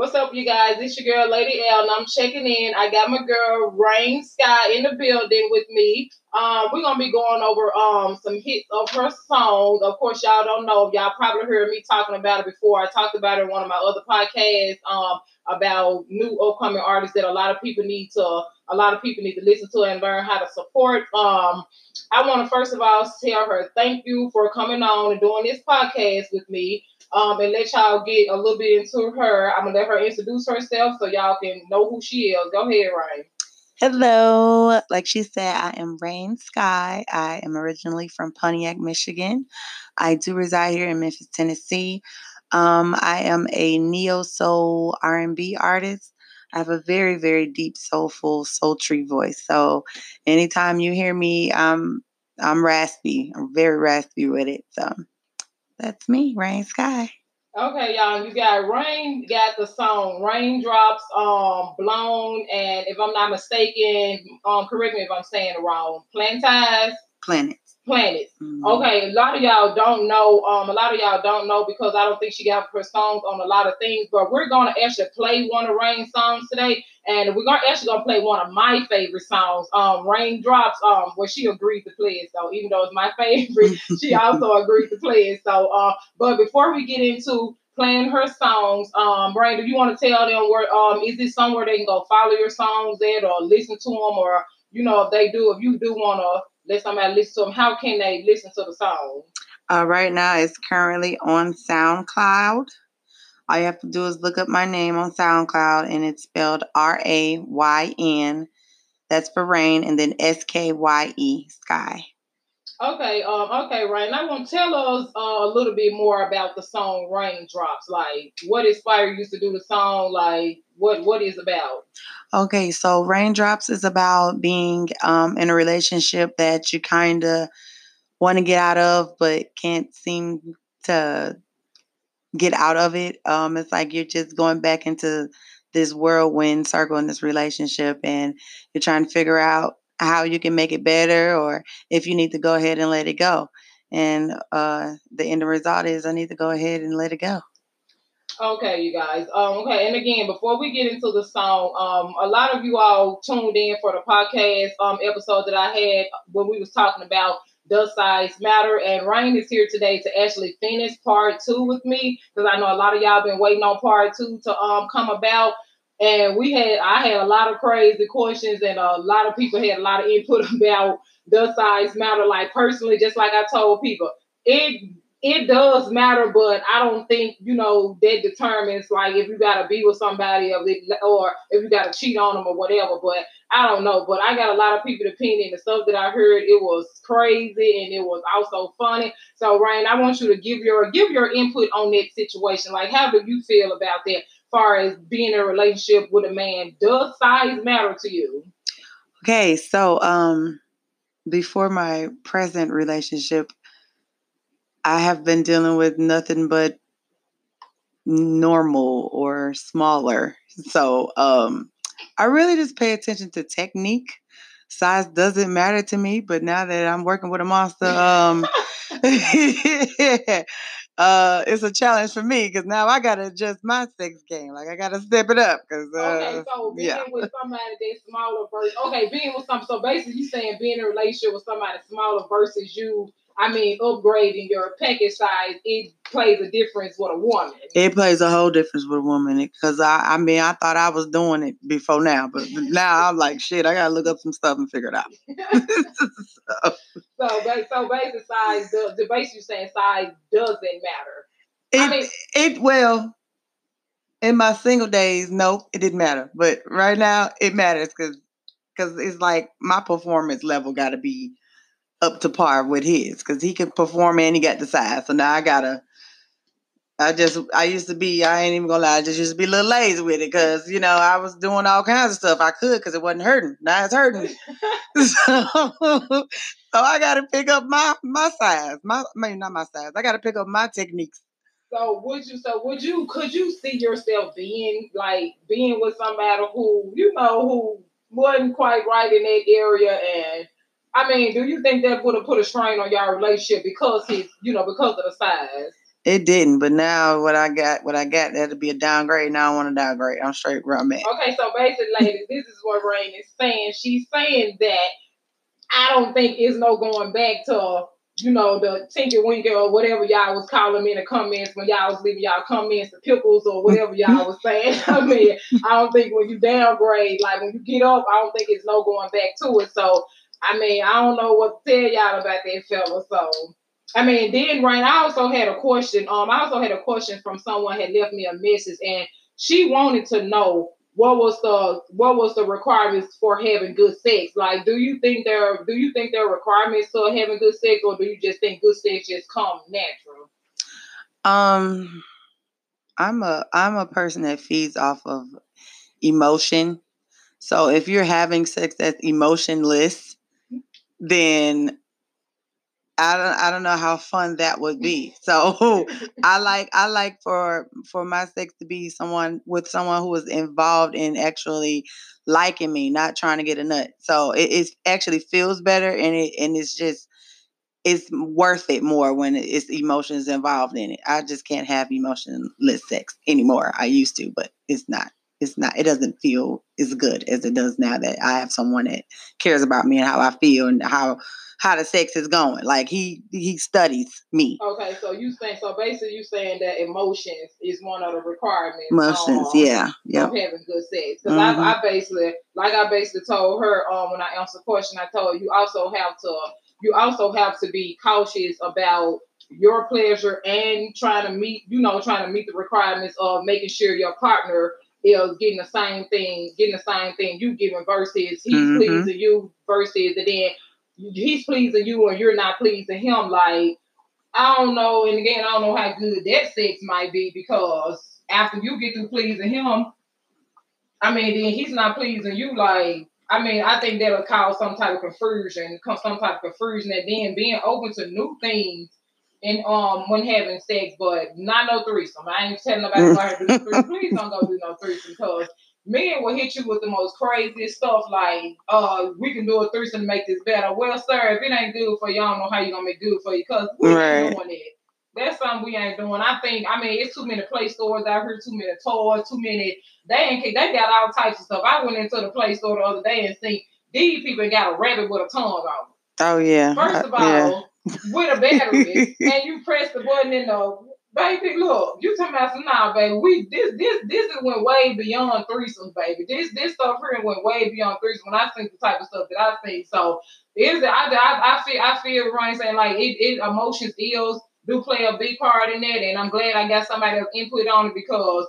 What's up, you guys? It's your girl, Lady L, and I'm checking in. I got my girl, Rayn Skye, in the building with me. Um, we're gonna be going over um some hits of her songs. Of course, y'all don't know. Y'all probably heard me talking about it before. I talked about it in one of my other podcasts. Um, about new upcoming artists that a lot of people need to a lot of people need to listen to and learn how to support. Um, I want to first of all tell her thank you for coming on and doing this podcast with me um, and let y'all get a little bit into her. I'm gonna let her introduce herself so y'all can know who she is. Go ahead, Rain. Hello. Like she said, I am Rayn Skye. I am originally from Pontiac, Michigan. I do reside here in Memphis, Tennessee. Um, I am a neo soul R&B artist. I have a very, very deep, soulful, sultry voice. So anytime you hear me, um, I'm raspy. I'm very raspy with it. So that's me, Rayn Skye. Okay, y'all, you got Rain got the song Raindrops, um, Blown, and if I'm not mistaken, um, correct me if I'm saying it wrong, Plantize. Planet planets. Mm-hmm. Okay, a lot of y'all don't know. Um, a lot of y'all don't know because I don't think she got her songs on a lot of things. But we're gonna actually play one of Rain's songs today, and we're gonna actually gonna play one of my favorite songs, um, Raindrops, um, where she agreed to play it. So even though it's my favorite, she also agreed to play it. So, uh, but before we get into playing her songs. Um, Rain, do you want to tell them where um is this somewhere they can go follow your songs at or listen to them or you know if they do if you do want to let somebody listen to them, how can they listen to the song? Uh, right now, it's currently on SoundCloud. All you have to do is look up my name on SoundCloud, and it's spelled R A Y N. That's for rain, and then S K Y E, sky. Okay, um, okay, Ryan. I want to tell us uh, a little bit more about the song "Raindrops." Like, what inspired you to do the song? Like, what what is about? Okay, so "Raindrops" is about being um, in a relationship that you kind of want to get out of, but can't seem to get out of it. Um, it's like you're just going back into this whirlwind circle in this relationship, and you're trying to figure out how you can make it better or if you need to go ahead and let it go. And uh, the end result is I need to go ahead and let it go. Okay, you guys. Um, okay, and again, before we get into the song, um, a lot of you all tuned in for the podcast um episode that I had when we was talking about does size matter? And Rain is here today to actually finish part two with me because I know a lot of y'all been waiting on part two to um come about. And we had, I had a lot of crazy questions, and a lot of people had a lot of input about the size matter. Like personally, just like I told people, it it does matter, but I don't think you know that determines like if you gotta be with somebody or if you gotta cheat on them or whatever. But I don't know. But I got a lot of people's opinion. The stuff that I heard, it was crazy and it was also funny. So Ryan, I want you to give your give your input on that situation. Like, how do you feel about that? far as being in a relationship with a man, does size matter to you? Okay, so um before my present relationship, I have been dealing with nothing but normal or smaller. So um I really just pay attention to technique. Size doesn't matter to me, but now that I'm working with a monster, um uh, it's a challenge for me because now I gotta adjust my sex game. Like I gotta step it up. Cause uh, okay, so being yeah. with somebody that's smaller versus okay, being with some so basically you saying being in a relationship with somebody smaller versus you. I mean, upgrading your package size, it plays a difference with a woman. It plays a whole difference with a woman because I, I mean, I thought I was doing it before now, but now I'm like, shit, I gotta look up some stuff and figure it out. so. So, so basic size, the, the base you're saying size doesn't matter. It, I mean, it well, in my single days, no, it didn't matter. But right now, it matters because because it's like my performance level got to be up to par with his because he can perform and he got the size. So now I gotta I just, I used to be, I ain't even gonna lie, I just used to be a little lazy with it because, you know, I was doing all kinds of stuff I could because it wasn't hurting. Now it's hurting. so, so I got to pick up my, my size, my, mean, not my size. I got to pick up my techniques. So would you, so would you, could you see yourself being like, being with somebody who, you know, who wasn't quite right in that area and, I mean, do you think that would have put a strain on your relationship because he's, you know, because of the size? It didn't, but now what I got, what I got, that'll be a downgrade. Now I want to downgrade. I'm straight where I'm at. Okay, so basically, ladies, this is what Rain is saying. She's saying that I don't think it's no going back to you know, the Tinker Winker or whatever y'all was calling me in the comments when y'all was leaving y'all comments, the pickles or whatever y'all was saying. I mean, I don't think when you downgrade, like when you get up, I don't think it's no going back to it. So, I mean, I don't know what to tell y'all about that fella. So, I mean, then Rain, I also had a question. Um, I also had a question from someone had left me a message, and she wanted to know what was the what was the requirements for having good sex? Like, do you think there do you think there are requirements to having good sex, or do you just think good sex just come natural? Um, I'm a I'm a person that feeds off of emotion. So if you're having sex that's emotionless, then I don't I don't know how fun that would be. Mm. So I like I like for for my sex to be someone with someone who is involved in actually liking me, not trying to get a nut. So it, it actually feels better and it and it's just it's worth it more when it's emotions involved in it. I just can't have emotionless sex anymore. I used to, but it's not. It's not. It doesn't feel as good as it does now that I have someone that cares about me and how I feel and how how the sex is going. Like he he studies me. Okay, so you saying so basically you saying that emotions is one of the requirements. Emotions, um, yeah, yeah. Having good sex, because mm-hmm. I, I basically like I basically told her um when I answered the question, I told you also have to you also have to be cautious about your pleasure and trying to meet you know trying to meet the requirements of making sure your partner is getting the same thing, getting the same thing you giving versus he's mm-hmm. pleasing you versus and then he's pleasing you and you're not pleasing him. Like, I don't know. And again, I don't know how good that sex might be because after you get through pleasing him, I mean, then he's not pleasing you. Like, I mean, I think that'll cause some type of confusion, come some type of confusion, and then being open to new things and um when having sex, but not no threesome. I ain't telling nobody about to do threesome. Please don't go do no threesome because men will hit you with the most craziest stuff like, uh, we can do a threesome to make this better. Well, sir, if it ain't good for you, I don't know how you're gonna make good for you because we right. ain't doing it. That's something we ain't doing. I think, I mean, it's too many play stores out here, too many toys, too many. They ain't, they got all types of stuff. I went into the play store the other day and see these people got a rabbit with a tongue on Oh, yeah. First of all, yeah. With a battery, and you press the button in the baby, look, you talking about some nah, baby. We this this this is went way beyond threesomes, baby. This this stuff here went way beyond threesomes. When I think the type of stuff that I think, so is? I, I, I feel I feel Ryan saying like it, it emotions deals do play a big part in that, and I'm glad I got somebody else input on it because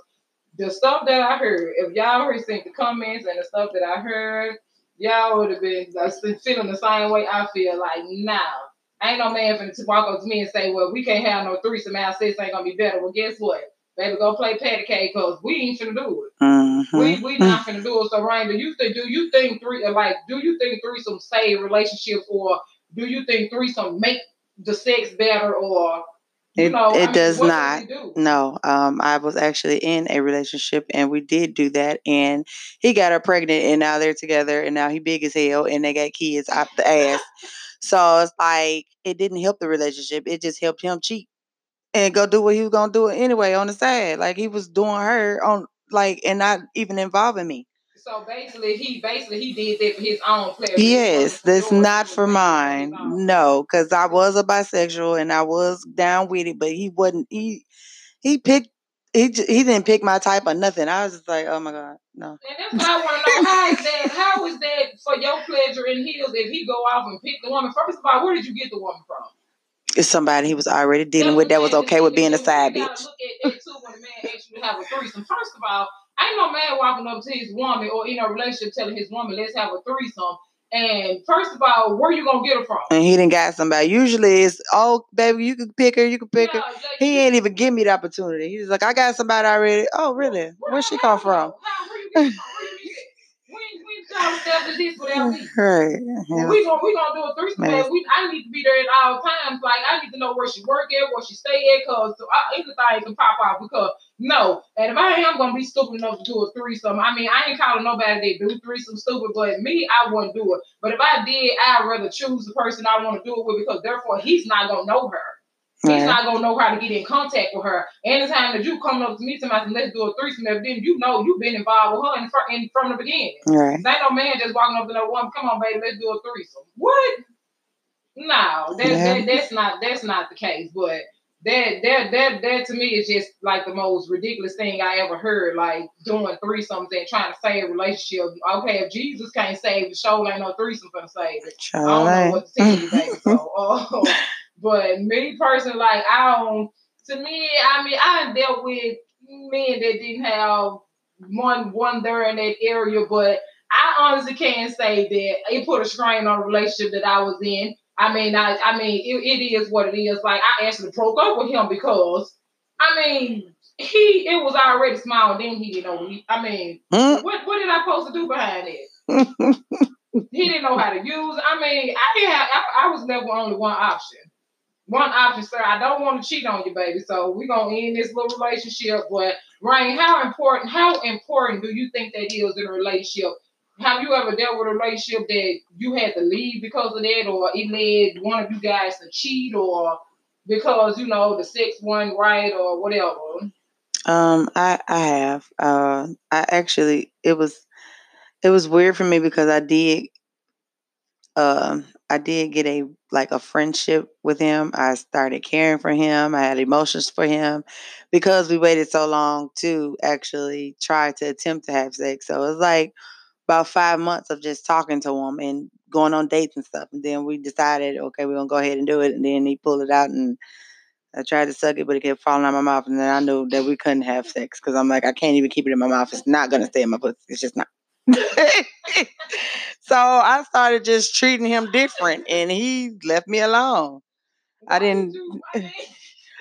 the stuff that I heard, if y'all heard seen the comments and the stuff that I heard, y'all would have been uh, feeling the same way I feel. Like now. Nah ain't no man finna walk up to me and say, well, we can't have no threesome. Our sex ain't gonna be better. Well, guess what? Baby, go play patty cake because we ain't finna do it. Mm-hmm. We we not finna do it. So, Ryan, do you think do you think three like do you think threesome save relationships or do you think threesome make the sex better or it, know, it I does mean, not. Do no, um, I was actually in a relationship and we did do that. And he got her pregnant, and now they're together, and now he big as hell, and they got kids out the ass. So it's like it didn't help the relationship. It just helped him cheat and go do what he was gonna do anyway on the side. Like he was doing her on like and not even involving me. So basically, he basically he did that for his own pleasure. Yes, that's not for mine. No, because I was a bisexual and I was down with it, but he wasn't. He he picked. He he didn't pick my type or nothing. I was just like, oh my god, no. And that's what I want to know. How is that? How is that for your pleasure in heels? If he go off and pick the woman, first of all, where did you get the woman from? It's somebody he was already dealing with that was okay with being a side bitch. Look at that too when a man asks you to have a threesome. First of all, ain't no man walking up to his woman or in a relationship telling his woman, let's have a threesome. And first of all, where you gonna get her from? And he didn't got somebody. Usually it's oh baby, you can pick her, you can pick yeah, her. Like, he ain't even give me the opportunity. He's like, I got somebody already. Oh really? Where, Where'd she come from? This without me. Right. Yeah. We gonna we gonna do a threesome. Man. We I need to be there at all times. Like I need to know where she work at, where she stay at, cause so I, anything can pop out. Because no, and if I am gonna be stupid enough to do a threesome, I mean I ain't calling nobody that do threesome stupid, but me I wouldn't do it. But if I did, I'd rather choose the person I want to do it with because therefore he's not gonna know her. He's Right. not gonna know how to get in contact with her. Anytime that you come up to me somebody say, let's do a threesome, then you know you've been involved with her in, fr- in from the beginning. Right. Ain't no man just walking up to no woman, come on, baby, let's do a threesome. What? No, that, Yeah. that that's not that's not the case. But that that that that to me is just like the most ridiculous thing I ever heard. Like doing threesomes and trying to save a relationship. Okay, if Jesus can't save the show, ain't no threesome gonna save it. I don't know what to tell you, baby. So, uh, but me personally, like I don't. To me, I mean, I dealt with men that didn't have one one there in that area, but I honestly can't say that it put a strain on the relationship that I was in. I mean, I I mean, it, it is what it is. Like I actually broke up with him because, I mean, he it was already small. Then he didn't know. He, I mean, Mm. what what did I supposed to do behind it? he didn't know how to use. I mean, I didn't have. I, I was never only one option. One option, sir. I don't want to cheat on you, baby. So we're gonna end this little relationship. But Ryan, how important? How important do you think that is in a relationship? Have you ever dealt with a relationship that you had to leave because of that, or it led one of you guys to cheat, or because you know the sex wasn't right, or whatever? Um, I I have. Uh, I actually it was it was weird for me because I did um I did get a like a friendship with him. I started caring for him. I had emotions for him because we waited so long to actually try to attempt to have sex. So it was like about five months of just talking to him and going on dates and stuff. And then we decided, okay, we're gonna go ahead and do it. And then he pulled it out and I tried to suck it, but it kept falling out my mouth. And then I knew that we couldn't have sex because I'm like, I can't even keep it in my mouth. It's not gonna stay in my pussy. It's just not. so I started just treating him different, and he left me alone. I Why did didn't-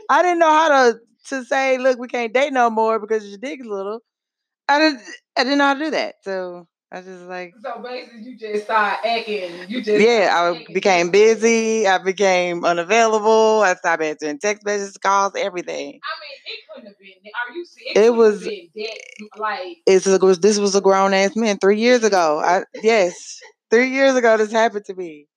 I didn't know how to to say, look, we can't date no more because your dick is little. I didn't. I didn't know how to do that. So I just like, So basically, you just start acting. You just yeah, I acting became busy. I became unavailable. I stopped answering text messages, calls, everything. I mean, it couldn't have been. Are you serious? It was- been that like. It's a, this was a grown ass man three years ago. I yes, three years ago this happened to me.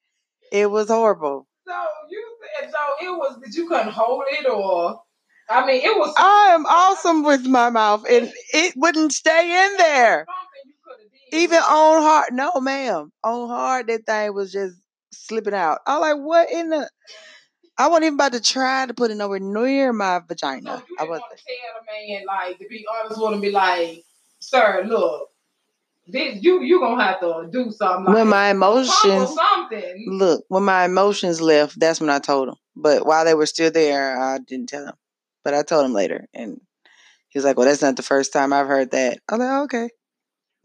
It was horrible. So you said so it was that you couldn't hold it, or I mean, it was I am awesome with my mouth, and it wouldn't stay in there. something you could have did. Even on hard, no, ma'am. On hard, that thing was just slipping out. I was like, what in the? I wasn't even about to try to put it nowhere near my So vagina. you I was. to tell the man like to be honest with him, be like, sir, look, this you you gonna have to do something. Like, When my emotions something. look, when my emotions left, that's when I told him. But while they were still there, I didn't tell him. But I told him later, and he was like, "Well, that's not the first time I've heard that." I was like, "Okay."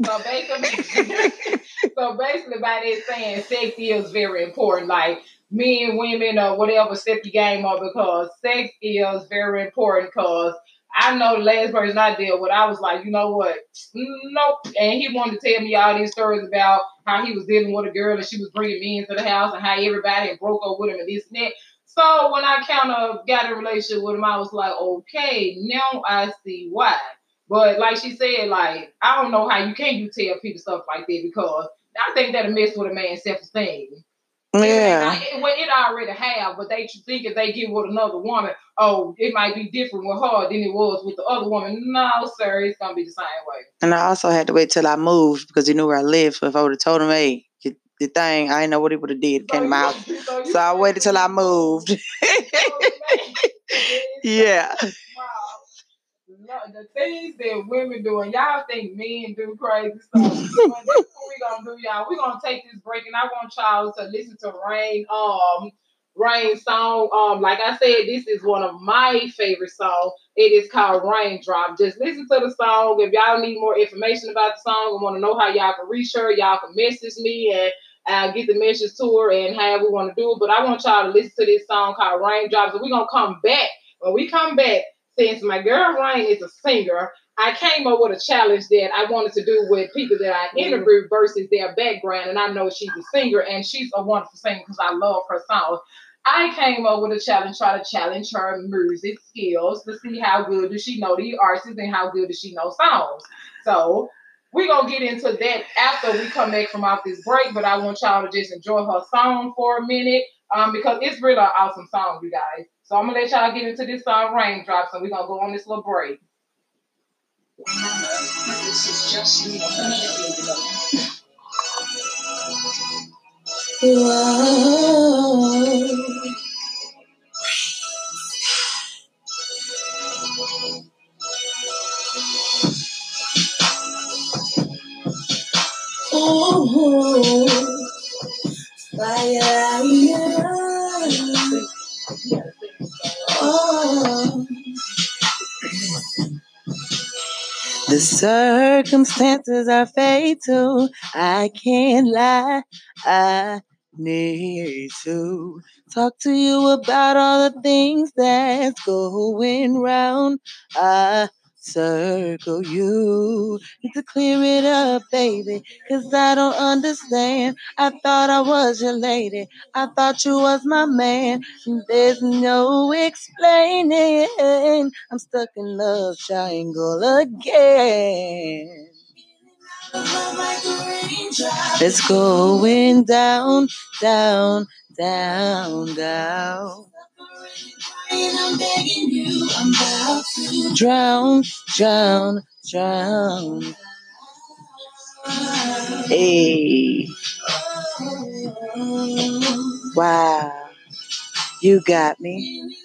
So basically, so basically, by that saying, sex is very important. Like men, women, or whatever, step your game up because sex is very important. Because I know the last person I dealt with, I was like, you know what? Nope. And he wanted to tell me all these stories about how he was dealing with a girl and she was bringing me into the house and how everybody had broke up with him and this and that. So when I kind of got a relationship with him, I was like, okay, now I see why. But like she said, like I don't know how you can you tell people stuff like that because I think that'll mess with a man's self esteem. Yeah. It, well, it already have, but they think if they get with another woman, oh, it might be different with her than it was with the other woman. No, sir, it's gonna be the same way. And I also had to wait till I moved because he knew where I lived. So if I would have told him, "Hey, the thing," I didn't know what he would have did. Came to my house. so, So I waited till I moved. yeah. The things that women do, and y'all think men do crazy stuff. is what we gonna do, y'all. We're gonna take this break, and I want y'all to listen to Rain, um, Rain song. Um, like I said, this is one of my favorite songs. It is called Raindrop. Just listen to the song. If y'all need more information about the song and want to know how y'all can reach her, y'all can message me and I'll get the message to her and how we want to do it. But I want y'all to listen to this song called Raindrops. And we're gonna come back. When we come back, since my girl Rain is a singer, I came up with a challenge that I wanted to do with people that I interviewed versus their background. And I know she's a singer and she's a wonderful singer because I love her songs. I came up with a challenge, try to challenge her music skills to see how good does she know the artists and how good does she know songs. So we're gonna get into that after we come back from off this break, but I want y'all to just enjoy her song for a minute. Um, because it's really an awesome song, you guys. So I'm gonna let y'all get into this uh, song raindrops, and we're gonna go on this little break. This is just me. Oh, fire, The circumstances are fatal. I can't lie. I need to talk to you about all the things that's going round. I circle you to clear it up, baby, cause I don't understand. I thought I was your lady, I thought you was my man. There's no explaining. I'm stuck in love triangle again. It's going down, down, down, down. I'm begging you, I'm about to drown, drown, drown. Hey. Wow. You got me.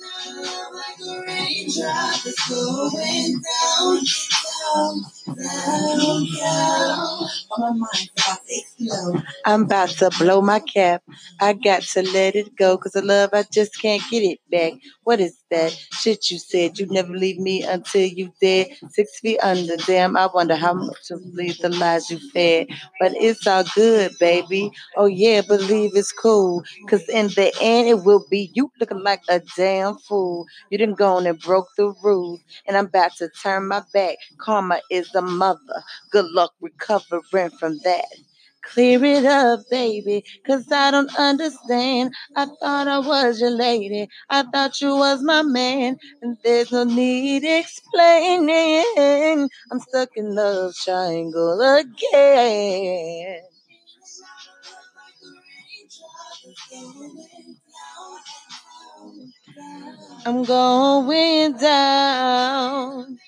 I'm about to blow my cap. I got to let it go because of love, I just can't get it back. What is that shit you said? You'd never leave me until you dead. Six feet under, damn. I wonder how much to believe the lies you fed. But it's all good, baby. Oh yeah, believe it's cool. Cause in the end, it will be you looking like a damn fool. You didn't go on and broke the rules, and I'm about to turn my back. Is the mother. Good luck recovering from that. Clear it up, baby, cause I don't understand. I thought I was your lady, I thought you was my man, and there's no need explaining. I'm stuck in love triangle again. I'm going down.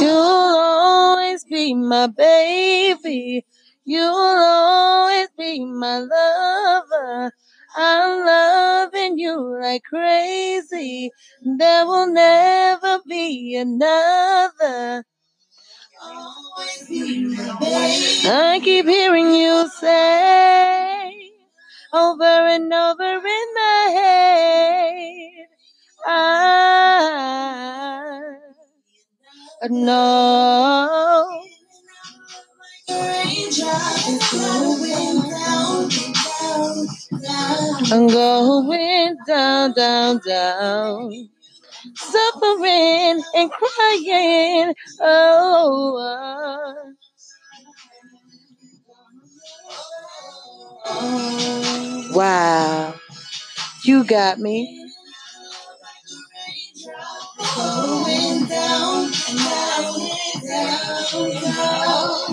You'll always be my baby. You'll always be my lover. I'm loving you like crazy. There will never be another. I keep hearing you say over and over in my know. I'm going down, down, down. Suffering and crying. Oh, oh. wow. You got me. Going down and down, down, down.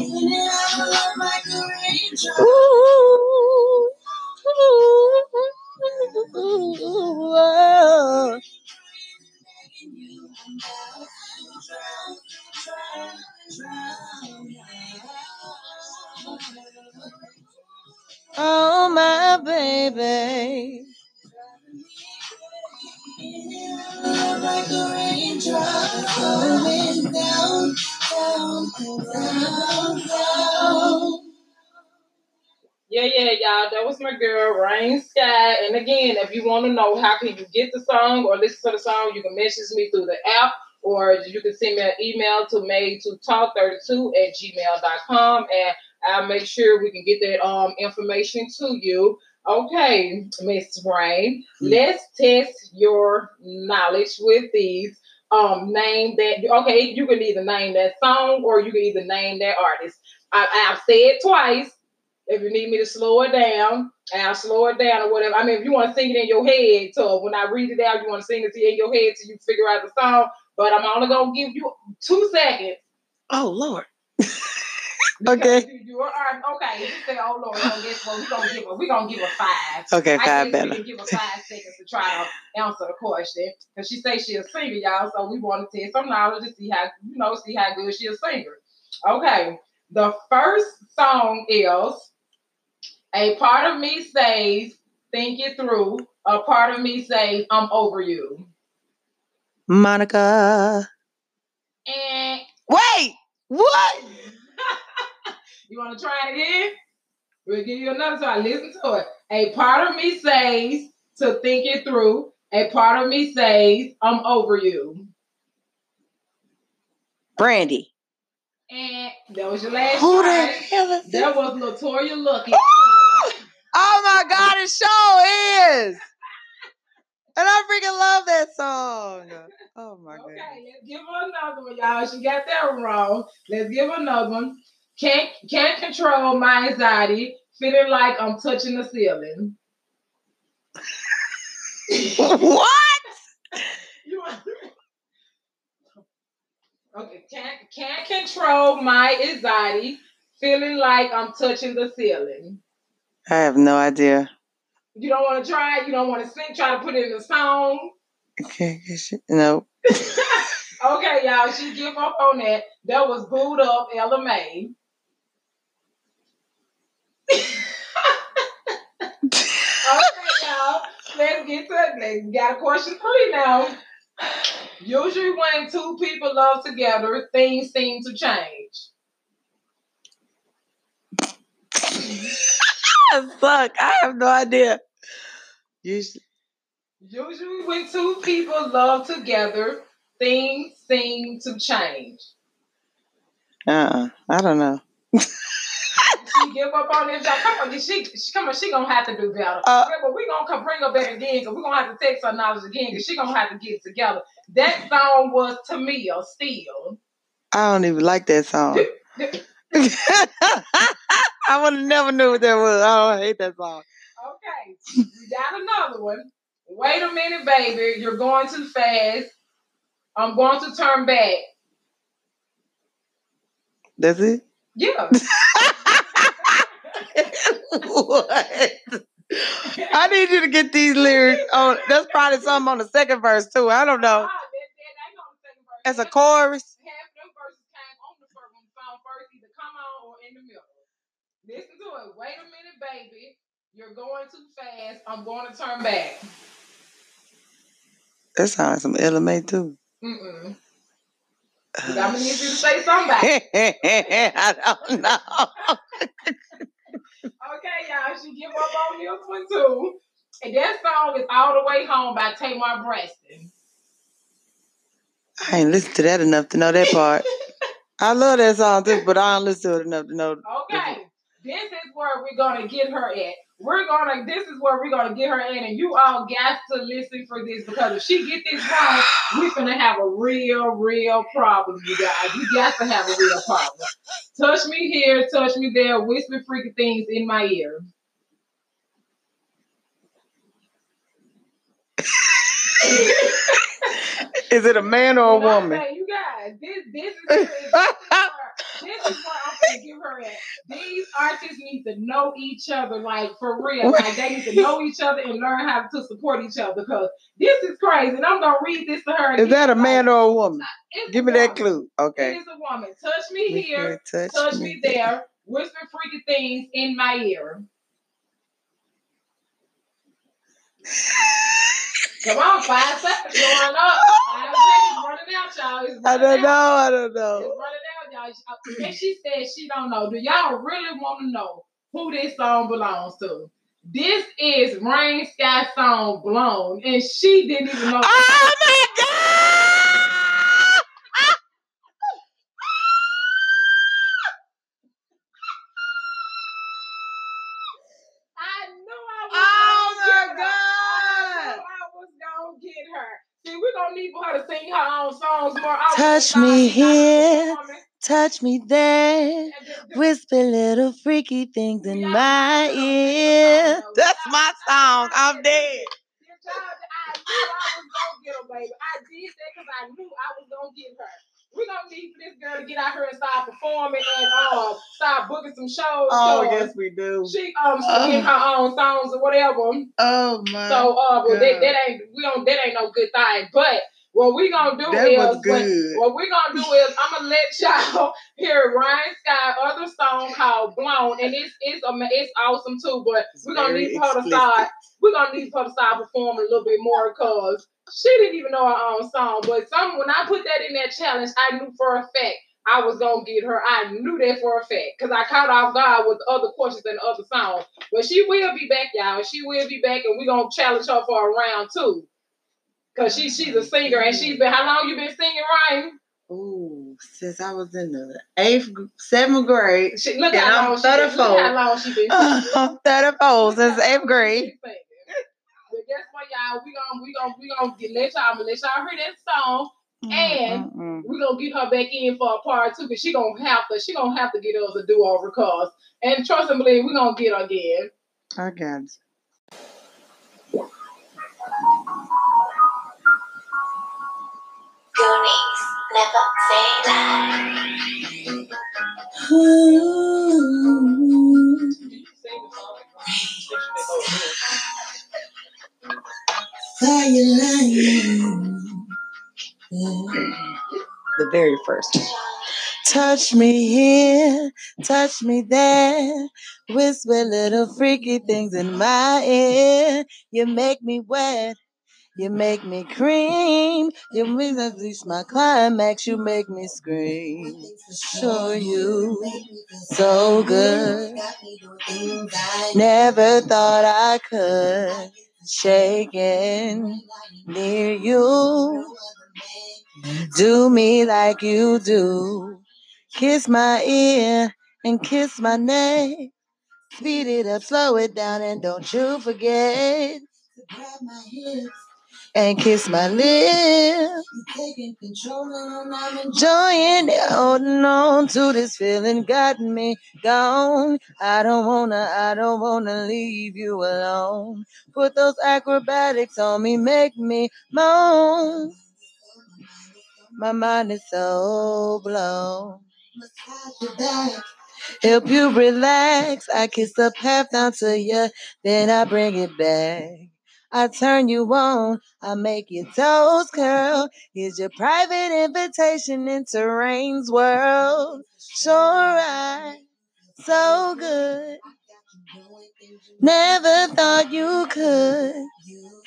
Like a raindrop. Ooh, ooh, ooh, ooh, oh. Oh, my baby. Down. Yeah, yeah, y'all. That was my girl, Rayn Skye. And again, if you want to know how can you get the song or listen to the song, you can message me through the app or you can send me an email to made to talk32 at gmail.com and I'll make sure we can get that um information to you. Okay, Miss Rain, Mm. let's test your knowledge with these. Um, name that. Okay, you can either name that song or you can either name that artist. I, I've said it twice. If you need me to slow it down, I'll slow it down or whatever. I mean, if you want to sing it in your head, so when I read it out, you want to sing it in your head till you figure out the song. But I'm only gonna give you two seconds. Oh Lord. Okay. You, you are, okay. You say, oh Lord, so guess what? We're gonna give her we gonna give her five. Okay, five we better. give her five seconds to try to answer the question. Because she say she a singer, y'all. So we want to test some knowledge to see how you know, see how good she a singer. Okay. The first song is a part of me says, think it through. A part of me says, I'm over you. Monica. And Wait. What? You want to try it again? We'll give you another try. Listen to it. A part of me says to think it through. A part of me says I'm over you. Brandy. And that was your last Who the hell is That that? was LeToya Luckett. Oh my God, it sure is. And I freaking love that song. Oh my god. Okay, goodness. let's give her another one, y'all. She got that wrong. Let's give her another one. Can't can't control my anxiety, feeling like I'm touching the ceiling. what? You okay, can't can't control my anxiety, feeling like I'm touching the ceiling. I have no idea. You don't want to try it. You don't want to sing. Try to put it in a song. Okay, no. Okay, y'all. She give up on that. That was Boo'd Up, Ella Mai. okay, y'all. Let's get to it. Let's got question three now. Usually, when two people love together, things seem to change. I suck. I have no idea. You should, Usually, when two people love together, things seem to change. uh-uh. I don't know. She give up on this. Y'all, come on, she, she come on. She gonna have to do better. Uh, but we gonna come bring her back again because we gonna have to text her knowledge again because she gonna have to get it together. That song was to Tamia still. I don't even like that song. I would have never knew what that was. I hate that song. Okay, we got another one. Wait a minute, baby. You're going too fast. I'm going to turn back. That's it? Yeah. what? I need you to get these lyrics on. That's probably something on the second verse too. I don't know. That- that ain't on the second verse. As a chorus. Half them verses came on the first one, song first, either come on or in the middle. Listen to it. Wait a minute, baby. You're going too fast. I'm going to turn back. That sounds some Ella Mai too. Mm-mm. I'm gonna need you to say something. I don't know. Y'all. She give up on this one too. And that song is All the Way Home by Tamar Braxton. I ain't listened to that enough to know that part. I love that song too, but I don't listen to it enough to know. Okay. This is where we're gonna get her at. We're gonna this is where we're gonna get her at, and you all got to listen for this because if she get this wrong, we're gonna have a real, real problem, you guys. You got to have a real problem. Touch me here, touch me there, whisper freaky things in my ear. Is it a man or a woman? say, you guys, this this is this is where, this is where I'm gonna give her at. These artists need to know each other, like for real. Like they need to know each other and learn how to support each other. Because this is crazy, and I'm gonna read this to her. Is that a man or a woman? It's Give a me that clue. Okay. is a woman. Touch me here, Touch, touch me there, whisper freaky things in my ear. Come on, five seconds going up. Five seconds running out, y'all. I don't out. know. I don't know. It's running out, y'all. Uh, and she said she don't know. Do y'all really want to know who this song belongs to? This is Rayn Skye song Blown, and she didn't even know. Oh my god! Sing her own songs more often. Touch me she's not a here. Touch me there. And the- the- Whisper little freaky things in my ear. That's my song. I'm dead. I knew I was gonna get her, baby. I did that because I knew I was gonna get her. we're gonna need for this girl to get out here and start performing and uh start booking some shows. Oh, so, yes, we do. She um Oh. getting her own songs or whatever. Oh my. So uh well, that, that ain't we don't that ain't no good thing. But what we gonna do that is was when- good. what we gonna do is I'm gonna let y'all hear Ryan Scott other song called Blown, and it's it's it's awesome too. But we're gonna very need her to start we're gonna need her to start performing a little bit more because she didn't even know her own song. But some when I put that in that challenge, I knew for a fact I was gonna get her. I knew that for a fact because I caught off guard with the other questions and the other songs. But she will be back, y'all. She will be back, and we're gonna challenge her for a round two. Cause she she's a singer and she's been how long you been singing, Ryan? Ooh, since I was in the eighth, seventh grade. She, look how I'm long she been, look 34. how long she been. I'm 34 since eighth grade. But guess what, y'all? We gonna we gonna we gonna get, let y'all let y'all hear that song. And- Mm-mm. We gonna get her back in for a part two, cause she gonna have to she gonna have to get us a do over, cause and trust and believe we're gonna get her again. I got it. Goonies never say die. The very first. Touch me here, touch me there. Whisper little freaky things in my ear. You make me wet. You make me cream. You make me reach my climax. You make me scream. Sure you so good. Never thought I could. Shaking near you. Do me like you do. Kiss my ear and kiss my neck. Speed it up, slow it down, and don't you forget grab my hips and kiss my lips. Enjoying it, holding on to this feeling, got me gone. I don't wanna, I don't wanna leave you alone. Put those acrobatics on me, make me moan. My mind is so blown. Help you relax. I kiss up half down to you, then I bring it back. I turn you on. I make your toes curl. Here's your private invitation into Rain's world. Sure, I so good. Never thought you could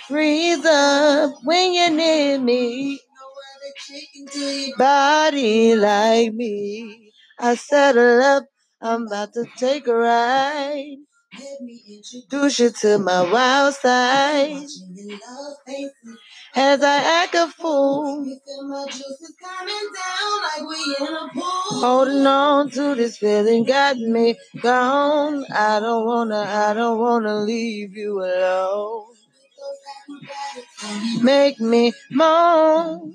freeze up when you're near me. Body like me. I settle up. I'm about to take a ride. Introduce you to my wild side. As I act a fool. Holding on to this feeling got me gone. I don't wanna, I don't wanna leave you alone. Make me moan.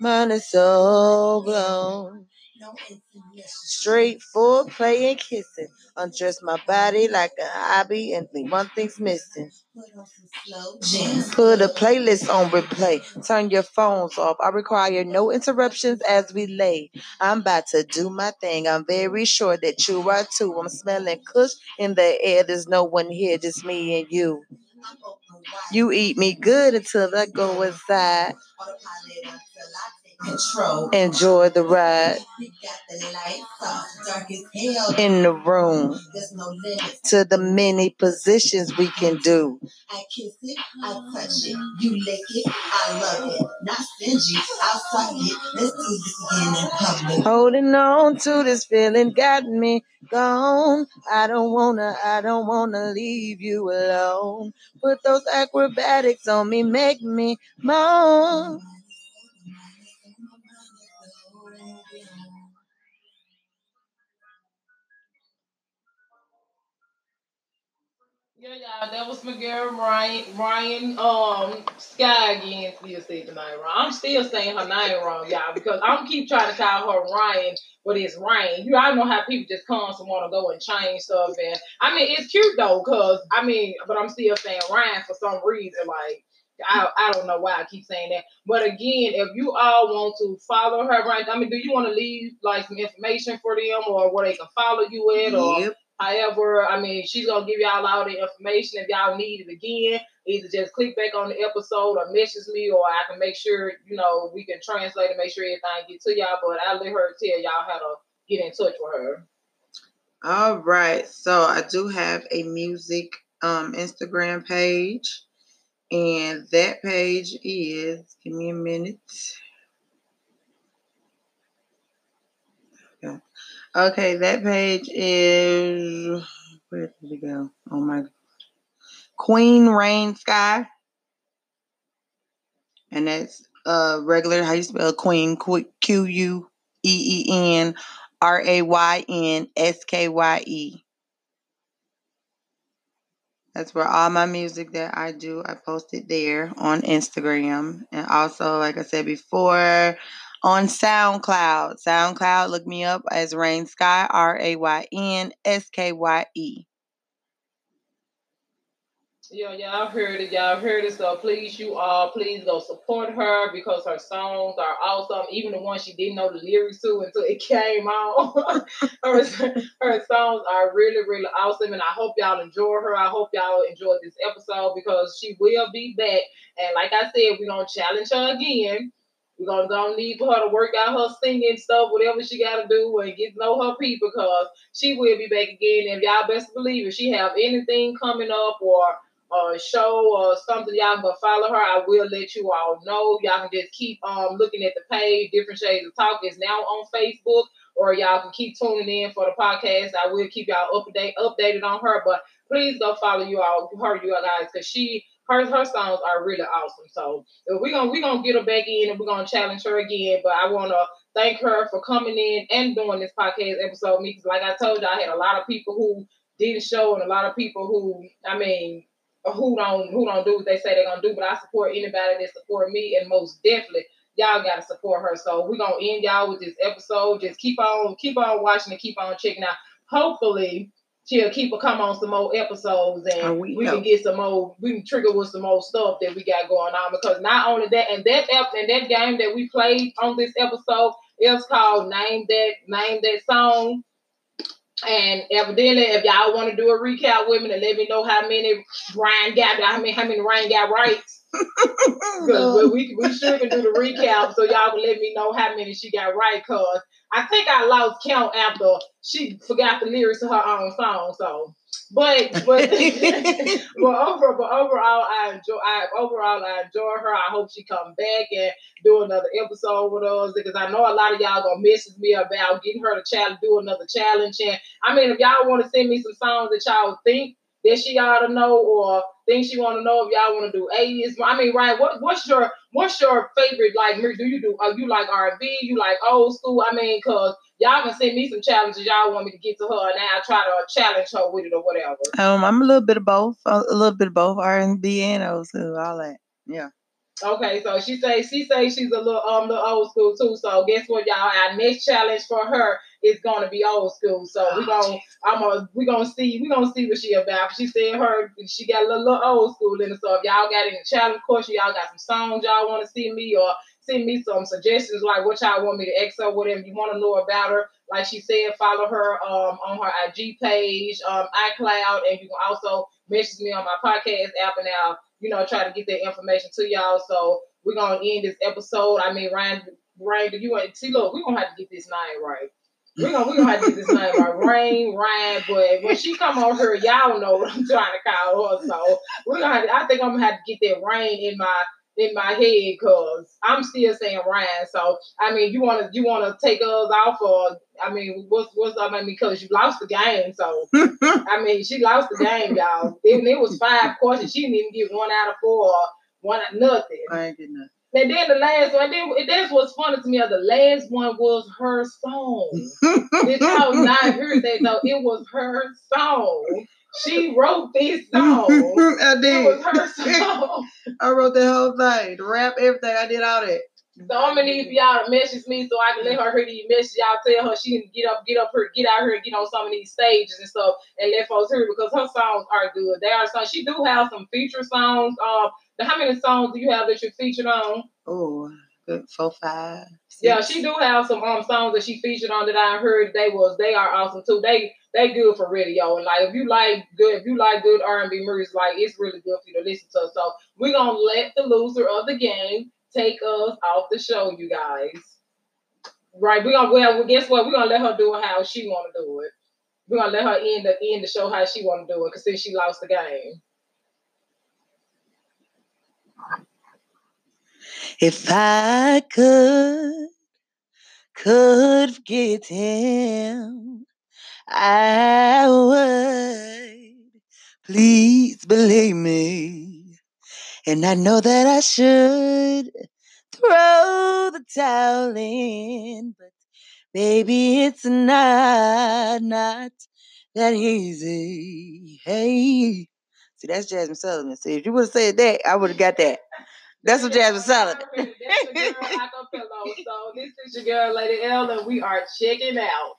Mine is so blown. Straight full play and kissing. Undress my body like a hobby and one thing's missing. Put a playlist on replay. Turn your phones off. I require no interruptions as we lay. I'm about to do my thing. I'm very sure that you are too. I'm smelling kush in the air. There's no one here, just me and you. You eat me good until I go inside. Enjoy the ride in the room to the many positions we can do. I kiss it, I touch it, you lick it, I love it. Not stingy, I'll suck it. Let's do this again in public. Holding on to this feeling got me gone. I don't wanna, I don't wanna leave you alone. Put those acrobatics on me, make me moan. Yeah, y'all, that was my girl Ryan Ryan um Skye again. Still saying the name wrong. I'm still saying her name wrong, y'all, because I'm keep trying to call her Ryan, but it's Ryan. You all know how people just constantly want to go and change stuff, and I mean it's cute though, cause I mean, but I'm still saying Ryan for some reason. Like I, I don't know why I keep saying that. But again, if you all want to follow her, right? I mean, do you want to leave like some information for them or where they can follow you at or. However? I mean, she's gonna give y'all all the information if y'all need it again. Either just click back on the episode or message me, or I can make sure you know we can translate and make sure everything get to y'all. But I'll let her tell y'all how to get in touch with her. All right. So I do have a music um Instagram page. And that page is give me a minute. Okay, that page is where did it go? Oh my Queen Rayn Skye. And that's uh regular how you spell Queen Q U E E N R A Y N S K Y E. That's where all my music that I do, I post it there on Instagram. And also, like I said before, on SoundCloud. SoundCloud, look me up as Rayn Skye, R A Y N S K Y E. Yo, y'all heard it. Y'all heard it. So please, you all, please go support her because her songs are awesome. Even the ones she didn't know the lyrics to until it came out. her, her songs are really, really awesome. And I hope y'all enjoy her. I hope y'all enjoyed this episode because she will be back. And like I said, we're going to challenge her again. We're gonna, need for her to work out her singing stuff, whatever she gotta do, and get to know her people, because she will be back again. And y'all best believe if she have anything coming up or a show or something, y'all gonna follow her. I will let you all know. Y'all can just keep um looking at the page. Different Shades of Talk is now on Facebook, or y'all can keep tuning in for the podcast. I will keep y'all update updated on her. But please go follow you all her you guys because she her her songs are really awesome. So we're gonna we're gonna get her back in and we're gonna challenge her again. But I wanna thank her for coming in and doing this podcast episode. Me, because like I told you, I had a lot of people who didn't show and a lot of people who I mean who don't who don't do what they say they're gonna do. But I support anybody that support me and most definitely y'all gotta support her. So we're gonna end y'all with this episode. Just keep on keep on watching and keep on checking out. Hopefully she'll keep her come on some more episodes and Oh, we, we can get some more we can trigger with some more stuff that we got going on because not only that and that ep- and that game that we played on this episode is called name that name that song. And evidently if y'all want to do a recap with me and let me know how many Ryan got how many how many Ryan got right. Because we, we sure can do the recap so y'all can let me know how many she got right because I think I lost count after she forgot the lyrics to her own song. So, but but but over but overall I enjoy I overall I enjoy her. I hope she come back and do another episode with us because I know a lot of y'all gonna message me about getting her to challenge do another challenge. And I mean if y'all want to send me some songs that y'all think that she ought to know or things she want to know if y'all want to do 80s. I mean, right? What what's your what's your favorite like? Do you do? Are you like R and B? You like old school? I mean, cause y'all can send me some challenges y'all want me to get to her, and I'll try to challenge her with it or whatever. Um, I'm a little bit of both, a little bit of both R and B and old school, all that. Yeah. Okay, so she say she say she's a little um the old school too. So guess what, y'all? Our next challenge for her is gonna be old school. So we gonna I'm gonna we gonna see we gonna see what she about. She said her she got a little, little old school in it. So if y'all got any challenge question, y'all got some songs y'all want to see me or send me some suggestions like what y'all want me to ask her, whatever you want to know about her. Like she said, follow her um on her IG page, um iCloud, and you can also message me on my podcast app and I'll you know, try to get that information to y'all. So we're gonna end this episode. I mean, Ryan, Ryan, do you want to see? Look, we're gonna have to get this name right. We're gonna we're gonna have to get this name right. Rayn, Ryan, but when she come on here, y'all know what I'm trying to call her. So we're gonna have to, I think I'm gonna have to get that rain in my in my head because I'm still saying Ryan. So I mean, you wanna you wanna take us off or I mean, what's what's up? I mean, because you lost the game, so I mean, she lost the game, y'all. It, it was five questions. She didn't even get one out of four, or one nothing. I ain't getting nothing. And then the last one, then that's what's funny to me. The last one was her song. Did y'all not hear that though? It was her song. She wrote this song. I did. It was her song. I wrote the whole thing, the rap, everything. I did all that. So I'm gonna need y'all to message me so I can let her hear these messages. Y'all tell her she can get up, get up her, get out here, and get on some of these stages and stuff, and let folks hear because her songs are good. They are songs. She do have some feature songs. Um, How many songs do you have that you're featured on? Oh, good four, five. Yeah, she do have some um songs that she featured on that I heard they was they are awesome too. They they good for radio and like if you like good if you like good R and B music, like it's really good for you to listen to. So we're gonna let the loser of the game take us off the show, you guys. Right? We're gonna well guess what? We're gonna let her do it how she wanna do it. We're gonna let her end the end the show how she wanna do it because since she lost the game. If I could, could forget him, I would. Please believe me. And I know that I should throw the towel in, but baby, it's not, not that easy. Hey. See, that's Jazmine Sullivan. See, if you would have said that, I would have got that. That's what Jazmine Sullivan. That's your girl acapella. So this is your girl, Lady L, and we are checking out.